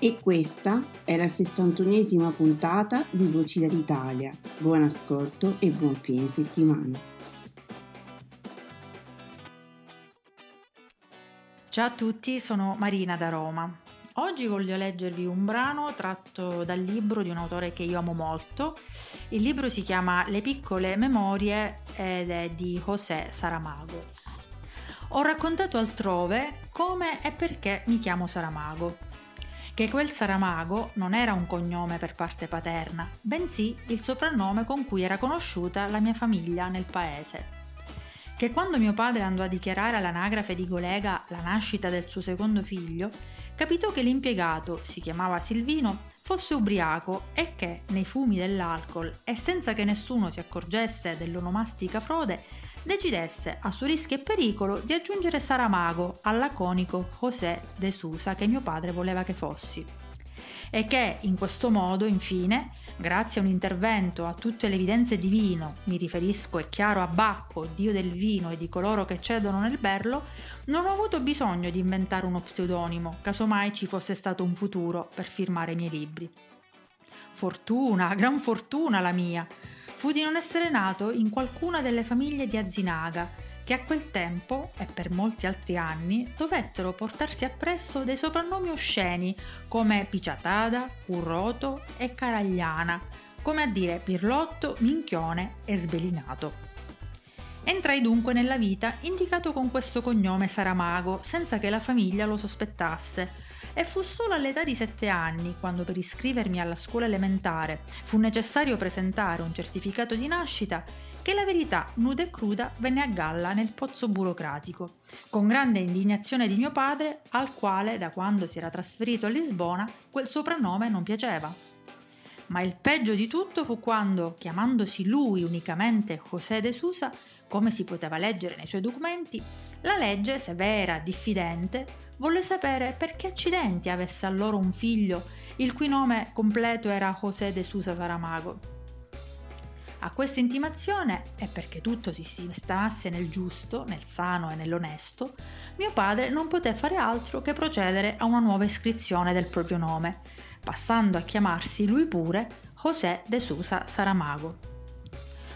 E questa è la 61esima puntata di Voci dall'Italia. Buon ascolto e buon fine settimana. Ciao a tutti, sono Marina da Roma. Oggi voglio leggervi un brano tratto dal libro di un autore che io amo molto. Il libro si chiama Le piccole memorie ed è di José Saramago. Ho raccontato altrove come e perché mi chiamo Saramago che quel Saramago non era un cognome per parte paterna, bensì il soprannome con cui era conosciuta la mia famiglia nel paese. Che quando mio padre andò a dichiarare all'anagrafe di Golega la nascita del suo secondo figlio, capitò che l'impiegato, si chiamava Silvino, fosse ubriaco e che, nei fumi dell'alcol e senza che nessuno si accorgesse dell'onomastica frode, decidesse a suo rischio e pericolo di aggiungere Saramago al laconico José de Sousa che mio padre voleva che fossi. E che in questo modo, infine, grazie a un intervento a tutte le evidenze divino, mi riferisco è chiaro a Bacco, dio del vino e di coloro che cedono nel berlo, non ho avuto bisogno di inventare uno pseudonimo, casomai ci fosse stato un futuro per firmare i miei libri. Fortuna, gran fortuna la mia, fu di non essere nato in qualcuna delle famiglie di Azinaga, che a quel tempo e per molti altri anni dovettero portarsi appresso dei soprannomi osceni come Picciatada, Urroto e Caragliana, come a dire Pirlotto, Minchione e Sbelinato. Entrai dunque nella vita indicato con questo cognome Saramago, senza che la famiglia lo sospettasse, e fu solo all'età di sette anni, quando per iscrivermi alla scuola elementare fu necessario presentare un certificato di nascita, che la verità nuda e cruda venne a galla nel pozzo burocratico, con grande indignazione di mio padre, al quale, da quando si era trasferito a Lisbona, quel soprannome non piaceva. Ma il peggio di tutto fu quando, chiamandosi lui unicamente José de Sousa, come si poteva leggere nei suoi documenti, la legge, severa, diffidente, volle sapere perché accidenti avesse allora un figlio il cui nome completo era José de Sousa Saramago. A questa intimazione, e perché tutto si stamasse nel giusto, nel sano e nell'onesto, mio padre non poté fare altro che procedere a una nuova iscrizione del proprio nome, passando a chiamarsi lui pure José de Sousa Saramago.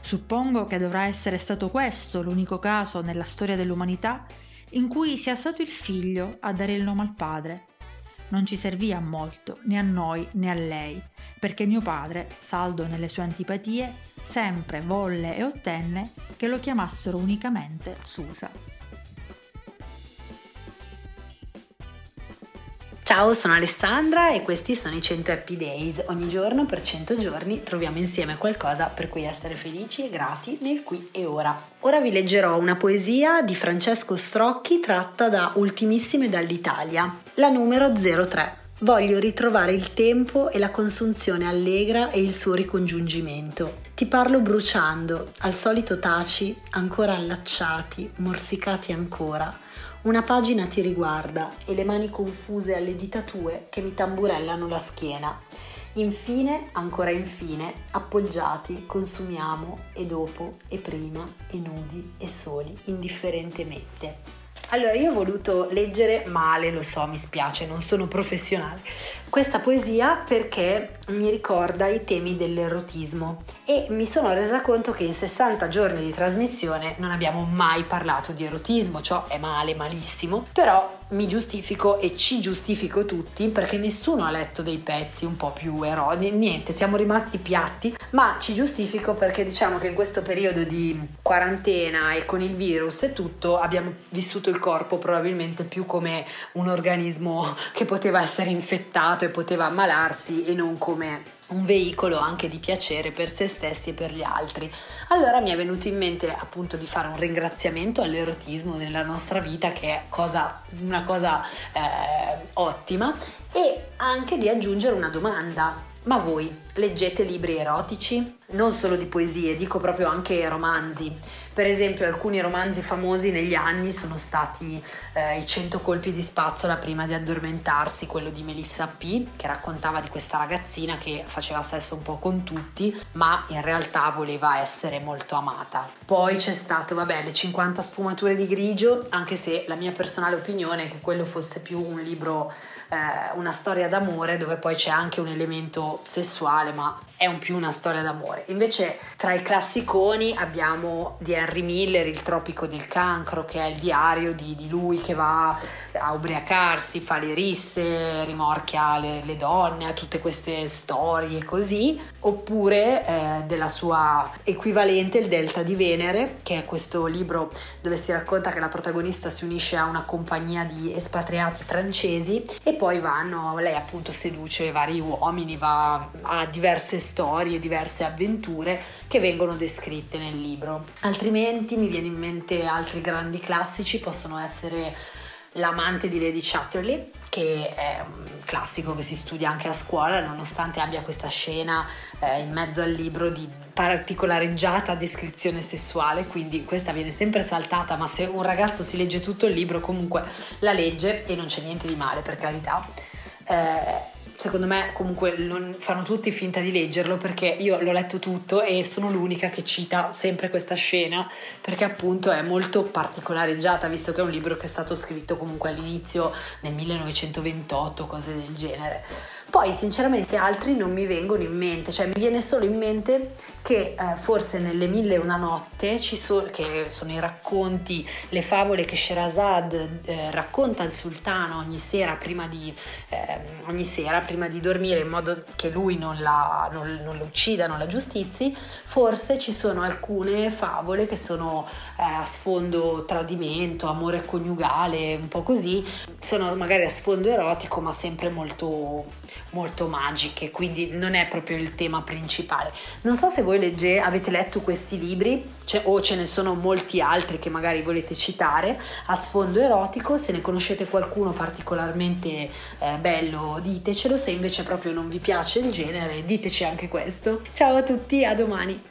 Suppongo che dovrà essere stato questo l'unico caso nella storia dell'umanità in cui sia stato il figlio a dare il nome al padre. Non ci servì a molto, né a noi né a lei, perché mio padre, saldo nelle sue antipatie, sempre volle e ottenne che lo chiamassero unicamente Susa. Ciao, sono Alessandra e questi sono i 100 Happy Days. Ogni giorno per 100 giorni troviamo insieme qualcosa per cui essere felici e grati nel qui e ora. Ora vi leggerò una poesia di Francesco Strocchi tratta da Ultimissime dall'Italia, la numero 03. Voglio ritrovare il tempo e la consunzione allegra e il suo ricongiungimento. Ti parlo bruciando, al solito taci, ancora allacciati, morsicati ancora una pagina ti riguarda e le mani confuse alle dita tue che mi tamburellano la schiena. Infine, ancora infine, appoggiati, consumiamo e dopo e prima e nudi e soli, indifferentemente. Allora, io ho voluto leggere male, lo so, mi spiace, non sono professionale, questa poesia perché mi ricorda i temi dell'erotismo e mi sono resa conto che in 60 giorni di trasmissione non abbiamo mai parlato di erotismo, ciò è male, malissimo, però mi giustifico e ci giustifico tutti perché nessuno ha letto dei pezzi un po' più erodi, niente, siamo rimasti piatti, ma ci giustifico perché diciamo che in questo periodo di quarantena e con il virus e tutto abbiamo vissuto il corpo probabilmente più come un organismo che poteva essere infettato e poteva ammalarsi e non come un veicolo anche di piacere per se stessi e per gli altri. Allora mi è venuto in mente appunto di fare un ringraziamento all'erotismo nella nostra vita che è cosa, una cosa eh, ottima e anche di aggiungere una domanda. Ma voi leggete libri erotici? Non solo di poesie, dico proprio anche romanzi. Per esempio alcuni romanzi famosi negli anni sono stati eh, I cento colpi di spazzola prima di addormentarsi, quello di Melissa P, che raccontava di questa ragazzina che faceva sesso un po' con tutti, ma in realtà voleva essere molto amata. Poi c'è stato, vabbè, Le 50 sfumature di grigio, anche se la mia personale opinione è che quello fosse più un libro, eh, una storia d'amore, dove poi c'è anche un elemento sessuale, ma è un più una storia d'amore. Invece tra i classiconi abbiamo di Henry Miller, Il tropico del cancro, che è il diario di, di lui che va a ubriacarsi, fa le risse, rimorchia le, le donne, ha tutte queste storie così, oppure eh, della sua equivalente Il Delta di Venere, che è questo libro dove si racconta che la protagonista si unisce a una compagnia di espatriati francesi e poi vanno, lei appunto seduce vari uomini, va a diverse storie diverse avventure che vengono descritte nel libro. Altrimenti mi viene in mente altri grandi classici, possono essere L'amante di Lady Chatterley, che è un classico che si studia anche a scuola, nonostante abbia questa scena eh, in mezzo al libro di particolareggiata descrizione sessuale, quindi questa viene sempre saltata, ma se un ragazzo si legge tutto il libro comunque la legge e non c'è niente di male per carità. Eh, secondo me comunque non fanno tutti finta di leggerlo perché io l'ho letto tutto e sono l'unica che cita sempre questa scena perché appunto è molto particolareggiata visto che è un libro che è stato scritto comunque all'inizio nel 1928 cose del genere poi sinceramente altri non mi vengono in mente, cioè mi viene solo in mente che eh, forse nelle mille e una notte, ci so, che sono i racconti, le favole che Sherazad eh, racconta al sultano ogni sera, prima di, eh, ogni sera prima di dormire in modo che lui non la, non, non la uccida, non la giustizi, forse ci sono alcune favole che sono eh, a sfondo tradimento, amore coniugale, un po' così, sono magari a sfondo erotico ma sempre molto molto magiche, quindi non è proprio il tema principale. Non so se voi legge, avete letto questi libri cioè, o ce ne sono molti altri che magari volete citare a sfondo erotico, se ne conoscete qualcuno particolarmente eh, bello ditecelo, se invece proprio non vi piace il genere diteci anche questo. Ciao a tutti, a domani!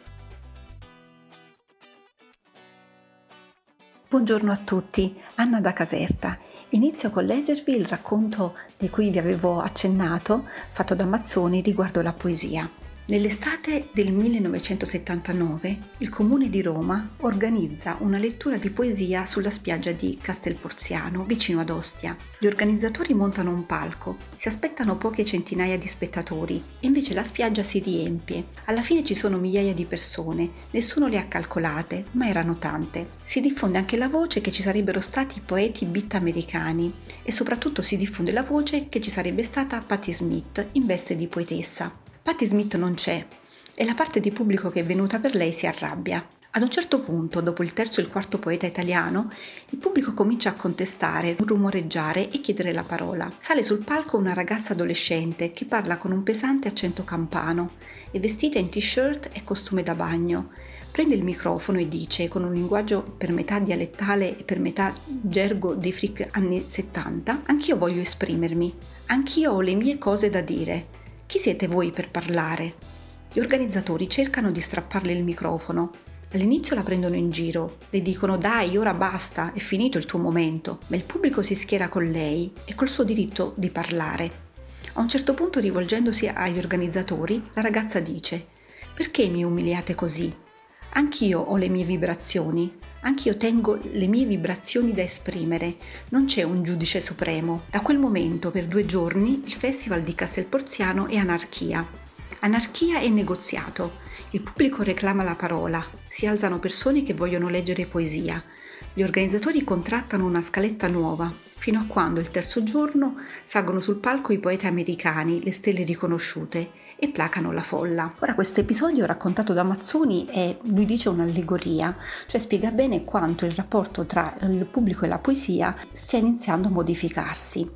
Buongiorno a tutti, Anna da Caserta. Inizio con leggervi il racconto di cui vi avevo accennato, fatto da Mazzoni riguardo la poesia. Nell'estate del 1979 il Comune di Roma organizza una lettura di poesia sulla spiaggia di Castelporziano, vicino ad Ostia. Gli organizzatori montano un palco, si aspettano poche centinaia di spettatori e invece la spiaggia si riempie. Alla fine ci sono migliaia di persone, nessuno le ha calcolate, ma erano tante. Si diffonde anche la voce che ci sarebbero stati poeti beat americani e soprattutto si diffonde la voce che ci sarebbe stata Patti Smith in veste di poetessa. Patti Smith non c'è e la parte di pubblico che è venuta per lei si arrabbia. Ad un certo punto, dopo il terzo e il quarto poeta italiano, il pubblico comincia a contestare, rumoreggiare e chiedere la parola. Sale sul palco una ragazza adolescente che parla con un pesante accento campano, è vestita in t-shirt e costume da bagno. Prende il microfono e dice, con un linguaggio per metà dialettale e per metà gergo dei freak anni 70, anch'io voglio esprimermi, anch'io ho le mie cose da dire. Chi siete voi per parlare? Gli organizzatori cercano di strapparle il microfono. All'inizio la prendono in giro, le dicono dai, ora basta, è finito il tuo momento, ma il pubblico si schiera con lei e col suo diritto di parlare. A un certo punto, rivolgendosi agli organizzatori, la ragazza dice perché mi umiliate così? Anch'io ho le mie vibrazioni, anch'io tengo le mie vibrazioni da esprimere, non c'è un giudice supremo. Da quel momento, per due giorni, il festival di Castelporziano è anarchia. Anarchia e negoziato. Il pubblico reclama la parola, si alzano persone che vogliono leggere poesia. Gli organizzatori contrattano una scaletta nuova, fino a quando il terzo giorno salgono sul palco i poeti americani, le stelle riconosciute, e placano la folla. Ora questo episodio raccontato da Mazzoni è, lui dice, un'allegoria, cioè spiega bene quanto il rapporto tra il pubblico e la poesia stia iniziando a modificarsi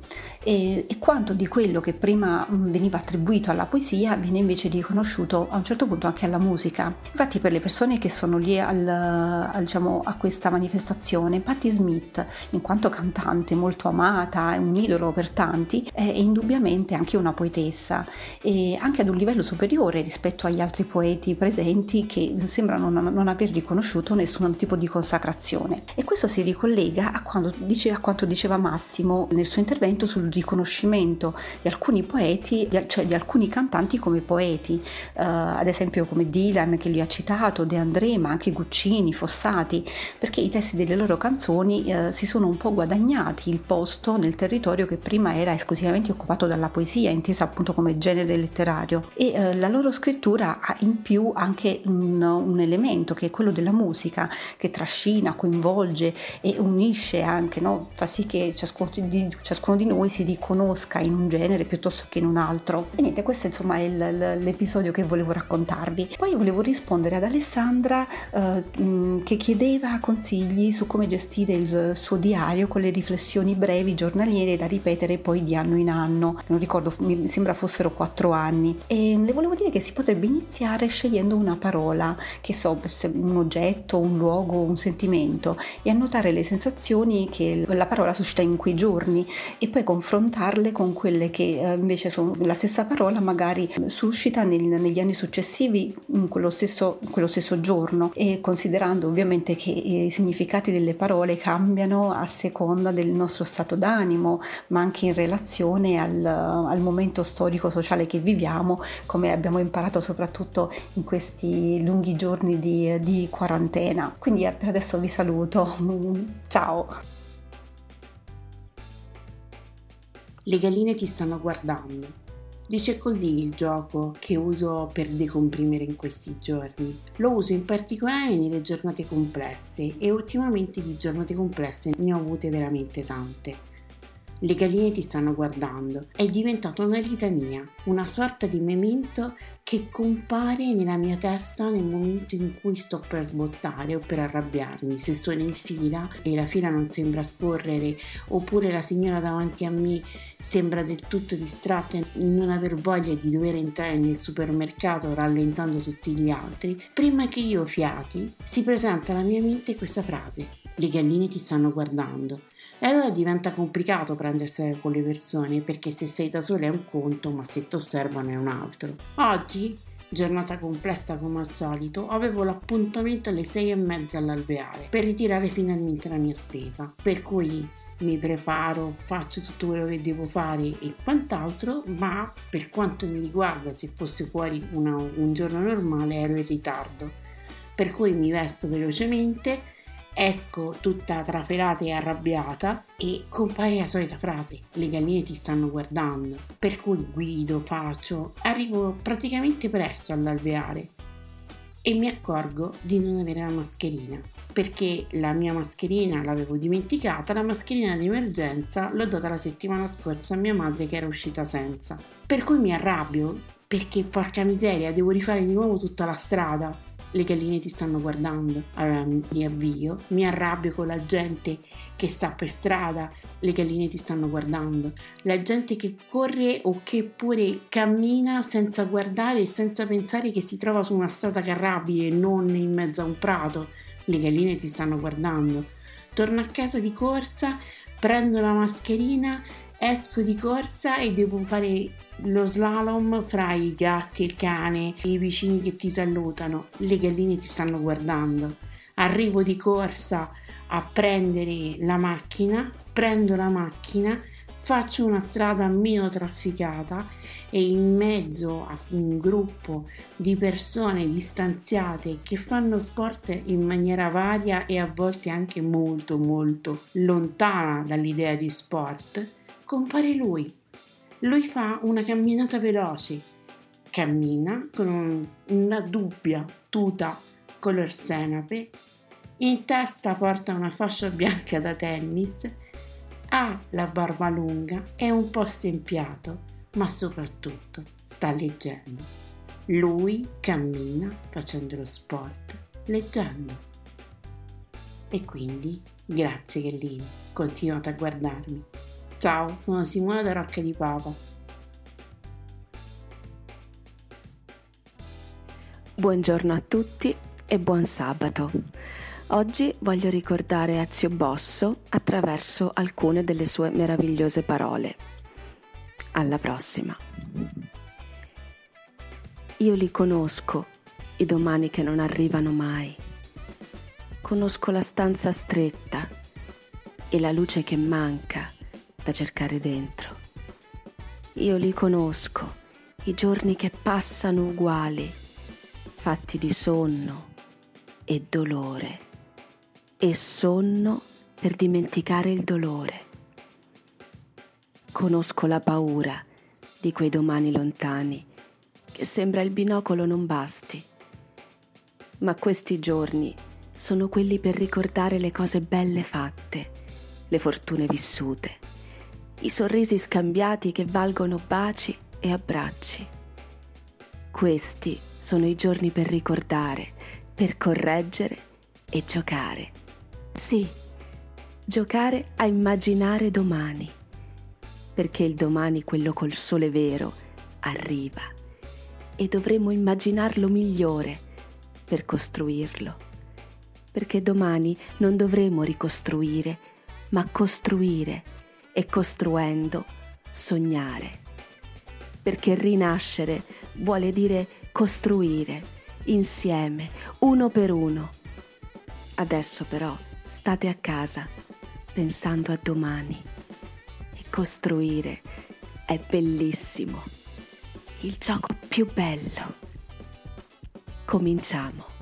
e, e quanto di quello che prima mm, veniva attribuito alla poesia viene invece riconosciuto a un certo punto anche alla musica. Infatti per le persone che sono lì al, al, diciamo, a questa manifestazione, Patti Smith, in quanto cantante molto amata, un idolo per tanti, è indubbiamente anche una poetessa e anche ad un livello superiore rispetto agli altri poeti presenti che sembrano non, non aver riconosciuto nessun tipo di consacrazione. E questo si ricollega a, dice, a quanto diceva Massimo nel suo intervento sul riconoscimento di alcuni poeti, cioè di alcuni cantanti come poeti, uh, ad esempio come Dylan che lui ha citato, De André, ma anche Guccini, Fossati, perché i testi delle loro canzoni uh, si sono un po' guadagnati il posto nel territorio che prima era esclusivamente occupato dalla poesia, intesa appunto come genere letterario. E uh, la loro scrittura ha in più anche un, un elemento che è quello della musica, che trascina, coinvolge e unisce anche, no? fa sì che ciascuno di, ciascuno di noi si riconosca in un genere piuttosto che in un altro. E niente, questo insomma è il, l'episodio che volevo raccontarvi. Poi volevo rispondere ad Alessandra eh, che chiedeva consigli su come gestire il suo diario con le riflessioni brevi giornaliere da ripetere poi di anno in anno. Non ricordo, mi sembra fossero quattro anni. E le volevo dire che si potrebbe iniziare scegliendo una parola, che so, un oggetto, un luogo, un sentimento e annotare le sensazioni che la parola suscita in quei giorni e poi confrontare confrontarle con quelle che eh, invece sono la stessa parola magari suscita nel, negli anni successivi in quello stesso, quello stesso giorno. E considerando ovviamente che i significati delle parole cambiano a seconda del nostro stato d'animo ma anche in relazione al, al momento storico sociale che viviamo come abbiamo imparato soprattutto in questi lunghi giorni di, di quarantena. Quindi eh, per adesso vi saluto. Ciao Le galline ti stanno guardando. Dice così il gioco che uso per decomprimere in questi giorni. Lo uso in particolare nelle giornate complesse e ultimamente di giornate complesse ne ho avute veramente tante. Le galline ti stanno guardando. È diventata una litania, una sorta di memento che compare nella mia testa nel momento in cui sto per sbottare o per arrabbiarmi. Se sono in fila e la fila non sembra scorrere, oppure la signora davanti a me sembra del tutto distratta e non aver voglia di dover entrare nel supermercato rallentando tutti gli altri, prima che io fiati, si presenta alla mia mente questa frase: Le galline ti stanno guardando. E allora diventa complicato prendersela con le persone perché se sei da sola è un conto, ma se ti osservano è un altro. Oggi, giornata complessa come al solito, avevo l'appuntamento alle sei e mezza all'alveare per ritirare finalmente la mia spesa. Per cui mi preparo, faccio tutto quello che devo fare e quant'altro, ma per quanto mi riguarda, se fosse fuori una, un giorno normale, ero in ritardo. Per cui mi vesto velocemente Esco tutta trafelata e arrabbiata e compare la solita frase, le galline ti stanno guardando. Per cui guido, faccio, arrivo praticamente presto all'alveare e mi accorgo di non avere la mascherina perché la mia mascherina l'avevo dimenticata, la mascherina di emergenza l'ho data la settimana scorsa a mia madre che era uscita senza. Per cui mi arrabbio perché porca miseria devo rifare di nuovo tutta la strada le galline ti stanno guardando. Allora mi avvio, mi arrabbio con la gente che sta per strada, le galline ti stanno guardando. La gente che corre o che pure cammina senza guardare e senza pensare che si trova su una strada carrabile e non in mezzo a un prato. Le galline ti stanno guardando. Torno a casa di corsa, prendo la mascherina, esco di corsa e devo fare lo slalom fra i gatti, il cane, i vicini che ti salutano, le galline ti stanno guardando. Arrivo di corsa a prendere la macchina, prendo la macchina, faccio una strada meno trafficata e in mezzo a un gruppo di persone distanziate che fanno sport in maniera varia e a volte anche molto molto lontana dall'idea di sport, compare lui. Lui fa una camminata veloce, cammina con un, una dubbia tuta color senape, in testa porta una fascia bianca da tennis ha la barba lunga, è un po' stempiato, ma soprattutto sta leggendo. Lui cammina facendo lo sport, leggendo. E quindi, grazie Gallini, continuate a guardarmi. Ciao, sono Simona da Rocca di Papa. Buongiorno a tutti e buon sabato. Oggi voglio ricordare Ezio Bosso attraverso alcune delle sue meravigliose parole. Alla prossima. Io li conosco, i domani che non arrivano mai. Conosco la stanza stretta e la luce che manca da cercare dentro. Io li conosco, i giorni che passano uguali, fatti di sonno e dolore e sonno per dimenticare il dolore. Conosco la paura di quei domani lontani che sembra il binocolo non basti. Ma questi giorni sono quelli per ricordare le cose belle fatte, le fortune vissute, i sorrisi scambiati che valgono baci e abbracci. Questi sono i giorni per ricordare, per correggere e giocare. Sì, giocare a immaginare domani, perché il domani, quello col sole vero, arriva e dovremo immaginarlo migliore per costruirlo, perché domani non dovremo ricostruire, ma costruire e costruendo sognare, perché rinascere vuole dire costruire insieme, uno per uno. Adesso però State a casa pensando a domani e costruire è bellissimo, il gioco più bello. Cominciamo.